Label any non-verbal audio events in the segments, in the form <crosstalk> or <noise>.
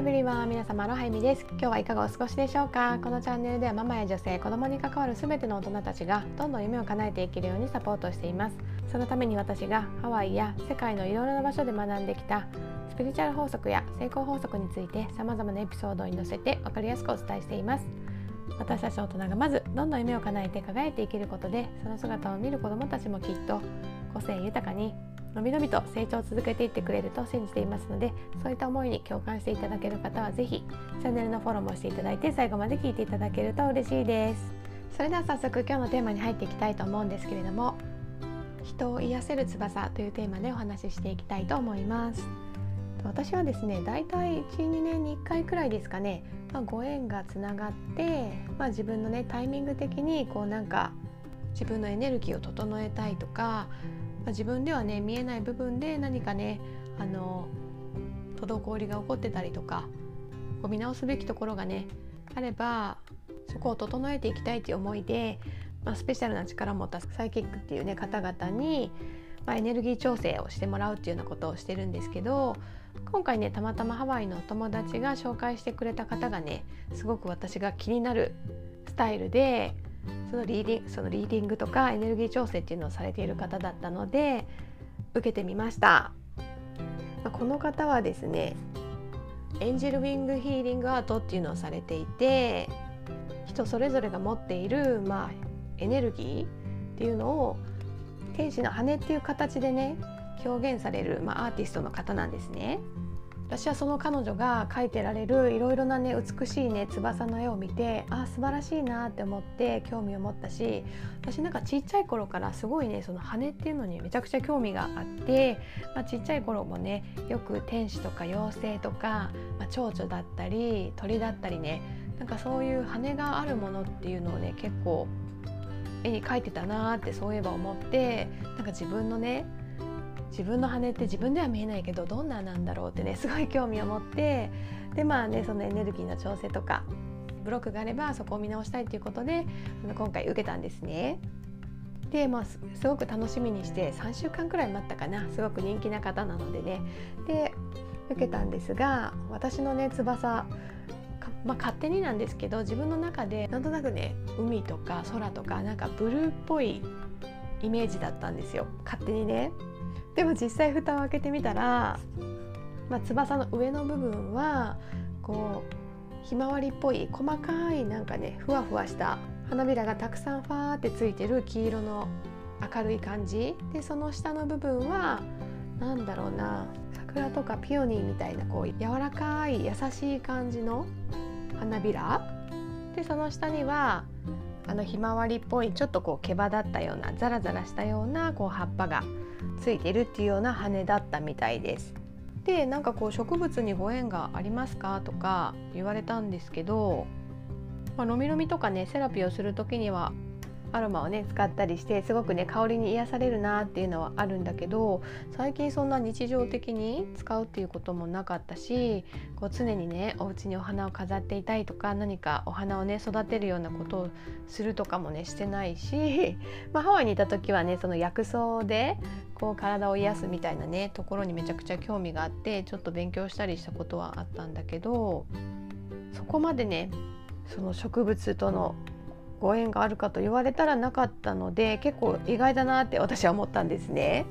エブリワン皆様のハイミです。今日はいかがお過ごしでしょうか？このチャンネルではママや女性子供に関わる全ての大人たちがどんどん夢を叶えていけるようにサポートしています。そのために私がハワイや世界のいろいろな場所で学んできたスピリチュアル法則や成功法則について様々なエピソードに載せて分かりやすくお伝えしています。私たち大人がまずどんどん夢を叶えて輝いていけることでその姿を見る子どもたちもきっと個性豊かにのびのびと成長を続けていってくれると信じていますのでそういった思いに共感していただける方は是非チャンネルのフォローもしていただいて最後まで聞いていただけると嬉しいです。それでは早速今日のテーマに入っていきたいと思うんですけれども人を癒せる翼というテーマでお話ししていきたいと思います。私はですねだいたい12年に1回くらいですかね、まあ、ご縁がつながって、まあ、自分のねタイミング的にこうなんか自分のエネルギーを整えたいとかま、自分ではね見えない部分で何かねあの滞りが起こってたりとかこう見直すべきところがねあればそこを整えていきたいという思いで、まあ、スペシャルな力を持ったサイキックっていうね方々に、まあ、エネルギー調整をしてもらうっていうようなことをしてるんですけど今回ねたまたまハワイのお友達が紹介してくれた方がねすごく私が気になるスタイルでそのリーディングそのリーディングとかエネルギー調整っていうのをされている方だったので受けてみました。この方はですねエンジェルウィングヒーリングアートっていうのをされていて人それぞれが持っている、まあ、エネルギーっていうのを天使の羽っていう形でね表現される、まあ、アーティストの方なんですね。私はその彼女が描いてられるいろいろなね美しいね翼の絵を見てあ素晴らしいなって思って興味を持ったし私なんかちっちゃい頃からすごいねその羽っていうのにめちゃくちゃ興味があって、まあ、ちっちゃい頃もねよく天使とか妖精とか、まあ、蝶々だったり鳥だったりねなんかそういう羽があるものっていうのをね結構絵に描いてたなってそういえば思ってなんか自分のね自分の羽って自分では見えないけどどんななんだろうってねすごい興味を持ってでまあねそのエネルギーの調整とかブロックがあればそこを見直したいということで今回受けたんですね。でまあすごく楽しみにして3週間くらい待ったかなすごく人気な方なのでねで受けたんですが私のね翼まあ、勝手になんですけど自分の中でなんとなくね海とか空とかなんかブルーっぽいイメージだったんですよ勝手にね。でも実際蓋を開けてみたら、まあ、翼の上の部分はこうひまわりっぽい細かいなんかねふわふわした花びらがたくさんファーってついてる黄色の明るい感じ。でその下の部分は何だろうな桜とかピオニーみたいなこう柔らかい優しい感じの花びら。でその下にはあのひまわりっぽいちょっとこう毛羽だったようなザラザラしたようなこう葉っぱがついてるっていうような羽だったみたいです。でなんかこう植物にご縁がありますかとか言われたんですけど、まあ、のみのみとかねセラピーをする時にはアロマをね使ったりしてすごくね香りに癒されるなっていうのはあるんだけど最近そんな日常的に使うっていうこともなかったしこう常にねお家にお花を飾っていたいとか何かお花をね育てるようなことをするとかもねしてないし、<laughs> まあ、ハワイにいた時はねその薬草でこう体を癒すみたいなねところにめちゃくちゃ興味があってちょっと勉強したりしたことはあったんだけどそこまでねその植物とのご縁があるかと言われたらなかったので結構意外だなって私は思ったんですね。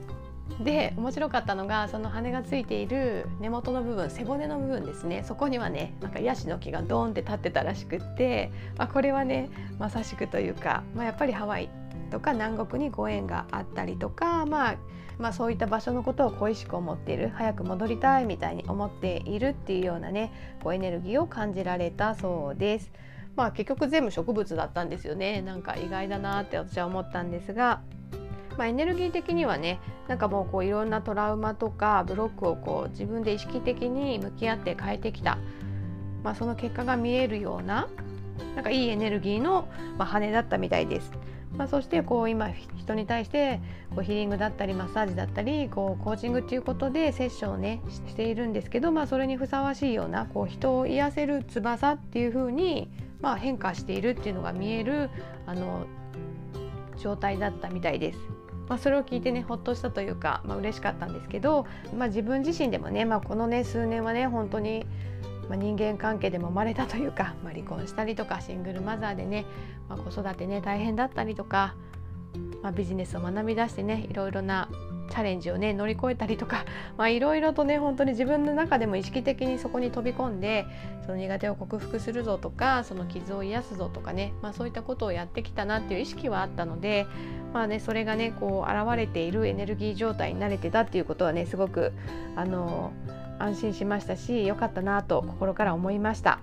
で面白かったのがその羽がついている根元の部分背骨の部分ですねそこにはねなんかヤシの木がドーンって立ってたらしくって、まあ、これはねまさしくというか、まあ、やっぱりハワイとか南国にご縁があったりとか、まあ、まあそういった場所のことを恋しく思っている早く戻りたいみたいに思っているっていうようなねこうエネルギーを感じられたそうです。まあ結局全部植物だったんですよねなんか意外だなって私は思ったんですが、まあ、エネルギー的にはねなんかもうこういろんなトラウマとかブロックをこう自分で意識的に向き合って変えてきた、まあ、その結果が見えるようななんかいいエネルギーの、まあ、羽だったみたいです。まあ、そしてこう今人に対してこうヒーリングだったりマッサージだったりこうコーチングっていうことでセッションをねしているんですけど、まあ、それにふさわしいようなこう人を癒せる翼っていう風にまあ、変化しているっていうのが見えるあの状態だったみたいです。まあ、それを聞いてねほっとしたというか、まあ嬉しかったんですけど、まあ、自分自身でもね、まあ、このね数年はね本当にまあ、人間関係でも生まれたというか、まあ、離婚したりとかシングルマザーでね、まあ、子育てね大変だったりとか、まあ、ビジネスを学び出してねいろいろなチャレンジをね乗り越えたりとか <laughs> いろいろとね本当に自分の中でも意識的にそこに飛び込んでその苦手を克服するぞとかその傷を癒すぞとかね、まあ、そういったことをやってきたなっていう意識はあったので、まあね、それがねこう現れているエネルギー状態に慣れてたっていうことはねすごくあの安心しましたし良かったなと心から思いました。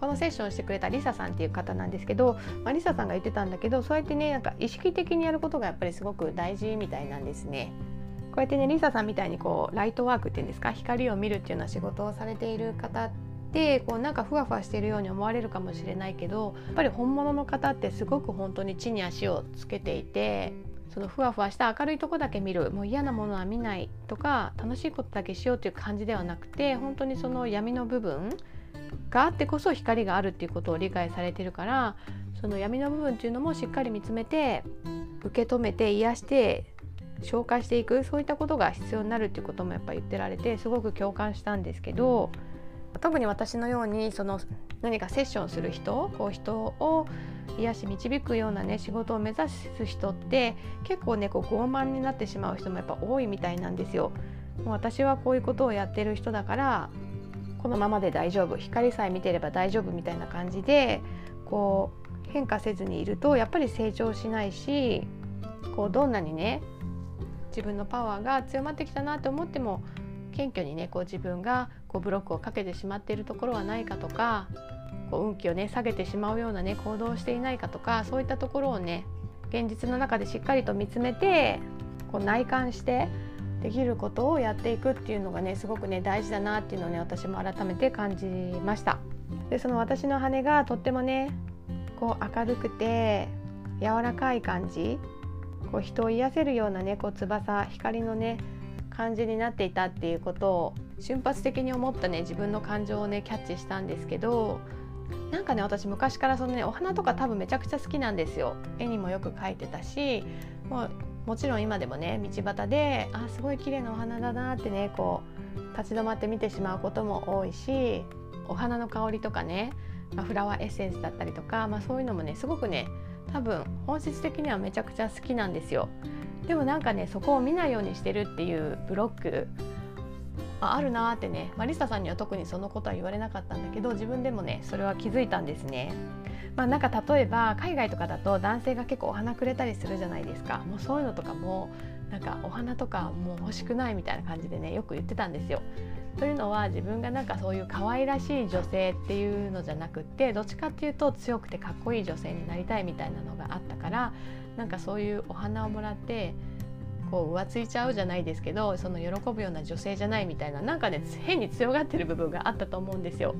このセッションしてくれたリサさんっていう方なんですけど、まあ、リサさんが言ってたんだけどそうやってねなんか意識的にやることがやっぱりすごく大事みたいなんですね。こうやってねリサさんみたいにこうライトワークっていうんですか光を見るっていうような仕事をされている方ってこうなんかふわふわしているように思われるかもしれないけどやっぱり本物の方ってすごく本当に地に足をつけていてそのふわふわした明るいとこだけ見るもう嫌なものは見ないとか楽しいことだけしようという感じではなくて本当にその闇の部分があってこそ光があるっていうことを理解されてるからその闇の部分っていうのもしっかり見つめて受け止めて癒して紹介していくそういったことが必要になるっていうこともやっぱ言ってられてすごく共感したんですけど特に私のようにその何かセッションする人こう人を癒し導くようなね仕事を目指す人って結構ねこう傲慢になってしまう人もやっぱ多いみたいなんですよ。もう私はこういうことをやってる人だからこのままで大丈夫光さえ見てれば大丈夫みたいな感じでこう変化せずにいるとやっぱり成長しないしこうどんなにね自分のパワーが強まってきたなと思っても謙虚にねこう自分がこうブロックをかけてしまっているところはないかとかこう運気をね下げてしまうようなね行動をしていないかとかそういったところをね現実の中でしっかりと見つめてこう内観してできることをやっていくっていうのがねすごくね大事だなっていうのをね私も改めて感じました。でその私の羽がとってもねこう明るくて柔らかい感じこう人を癒せるようなねこう翼光のね感じになっていたっていうことを瞬発的に思ったね自分の感情をねキャッチしたんですけどなんかね私昔からそのねお花とか多分めちゃくちゃ好きなんですよ。絵にもよく描いてたしもうもちろん今でもね道端であすごい綺麗なお花だなってねこう立ち止まって見てしまうことも多いしお花の香りとかね、まあ、フラワーエッセンスだったりとか、まあ、そういうのもねすごくね多分本質的にはめちゃくちゃ好きなんですよ。でもなんかねそこを見ないようにしてるっていうブロックああるなーってね、まあ、リサさんには特にそのことは言われなかったんだけど自分でもねそれは気づいたんですね。まあ、なんか例えば海外とかだと男性が結構お花くれたりするじゃないですかもうそういうのとかもなんかお花とかもう欲しくないみたいな感じでねよく言ってたんですよ。というのは自分がなんかそういう可愛らしい女性っていうのじゃなくってどっちかっていうと強くてかっこいい女性になりたいみたいなのがあったからなんかそういうお花をもらってこう浮ついちゃうじゃないですけどその喜ぶような女性じゃないみたいななんかね変に強がってる部分があったと思うんですよ。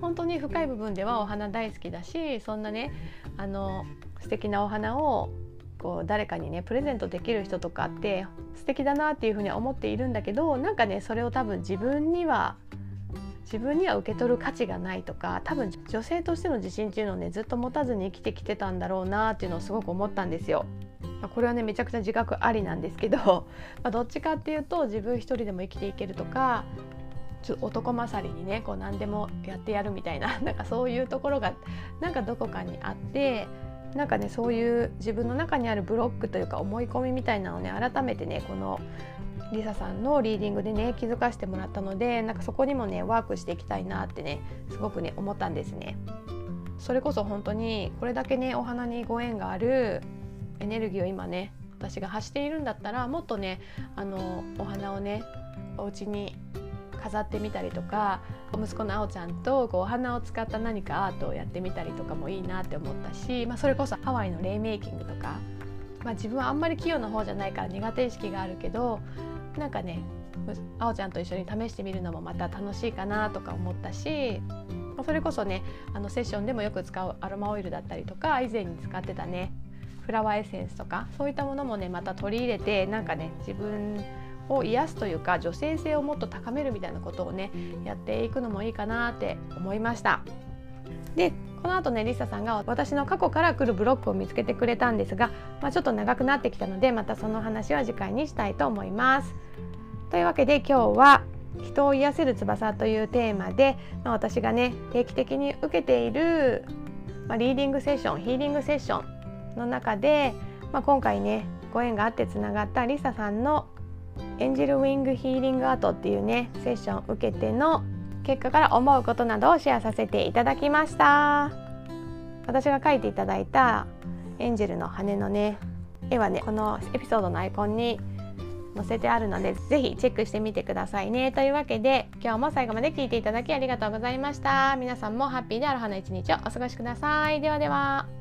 本当に深い部分ではお花大好きだしそんなねあの素敵なお花をこう誰かにねプレゼントできる人とかって素敵だなっていうふうには思っているんだけどなんかねそれを多分自分には自分には受け取る価値がないとか多分女性としての自信っていうのをねずっと持たずに生きてきてたんだろうなっていうのをすごく思ったんですよ。まあ、これはねめちゃくちゃ自覚ありなんですけど、<laughs> まあ、どっちかっていうと自分一人でも生きていけるとかちょ男勝りにねこう何でもやってやるみたいな <laughs> なんかそういうところがなんかどこかにあってなんかねそういう自分の中にあるブロックというか思い込みみたいなのをね改めてねこのリサさんのリーディングでね気づかせてもらったのでなんかそこにもねワークしていきたいなってねすごくね思ったんですね。それこそ本当にこれだけねお花にご縁があるエネルギーを今ね私が発しているんだったらもっとねあのお花をねお家に飾ってみたりとか息子のあおちゃんとこうお花を使った何かアートをやってみたりとかもいいなって思ったし、まあ、それこそハワイのレイメイキングとか、まあ、自分はあんまり器用な方じゃないから苦手意識があるけどなんかねあおちゃんと一緒に試してみるのもまた楽しいかなとか思ったしそれこそねあのセッションでもよく使うアロマオイルだったりとか以前に使ってたねフラワーエッセンスとかそういったものもねまた取り入れてなんかね自分を癒すというか女性性をもっと高めるみたいなことをねやっていくのもいいかなって思いました。でこの後ねリサさんが私の過去から来るブロックを見つけてくれたんですが、まあ、ちょっと長くなってきたのでまたその話は次回にしたいと思います。というわけで今日は人を癒せる翼というテーマで、まあ、私がね定期的に受けている、まあ、リーディングセッションヒーリングセッションの中で、まあ、今回ねご縁があってつながったリサさんのエンジェルウィングヒーリングアートっていうねセッションを受けての結果から思うことなどをシェアさせていただきました。私が描いていただいたエンジェルの羽のね絵はねこのエピソードのアイコンに載せてあるのでぜひチェックしてみてくださいね。というわけで今日も最後まで聞いていただきありがとうございました。皆さんもハッピーであるはな一日をお過ごしください。ではでは。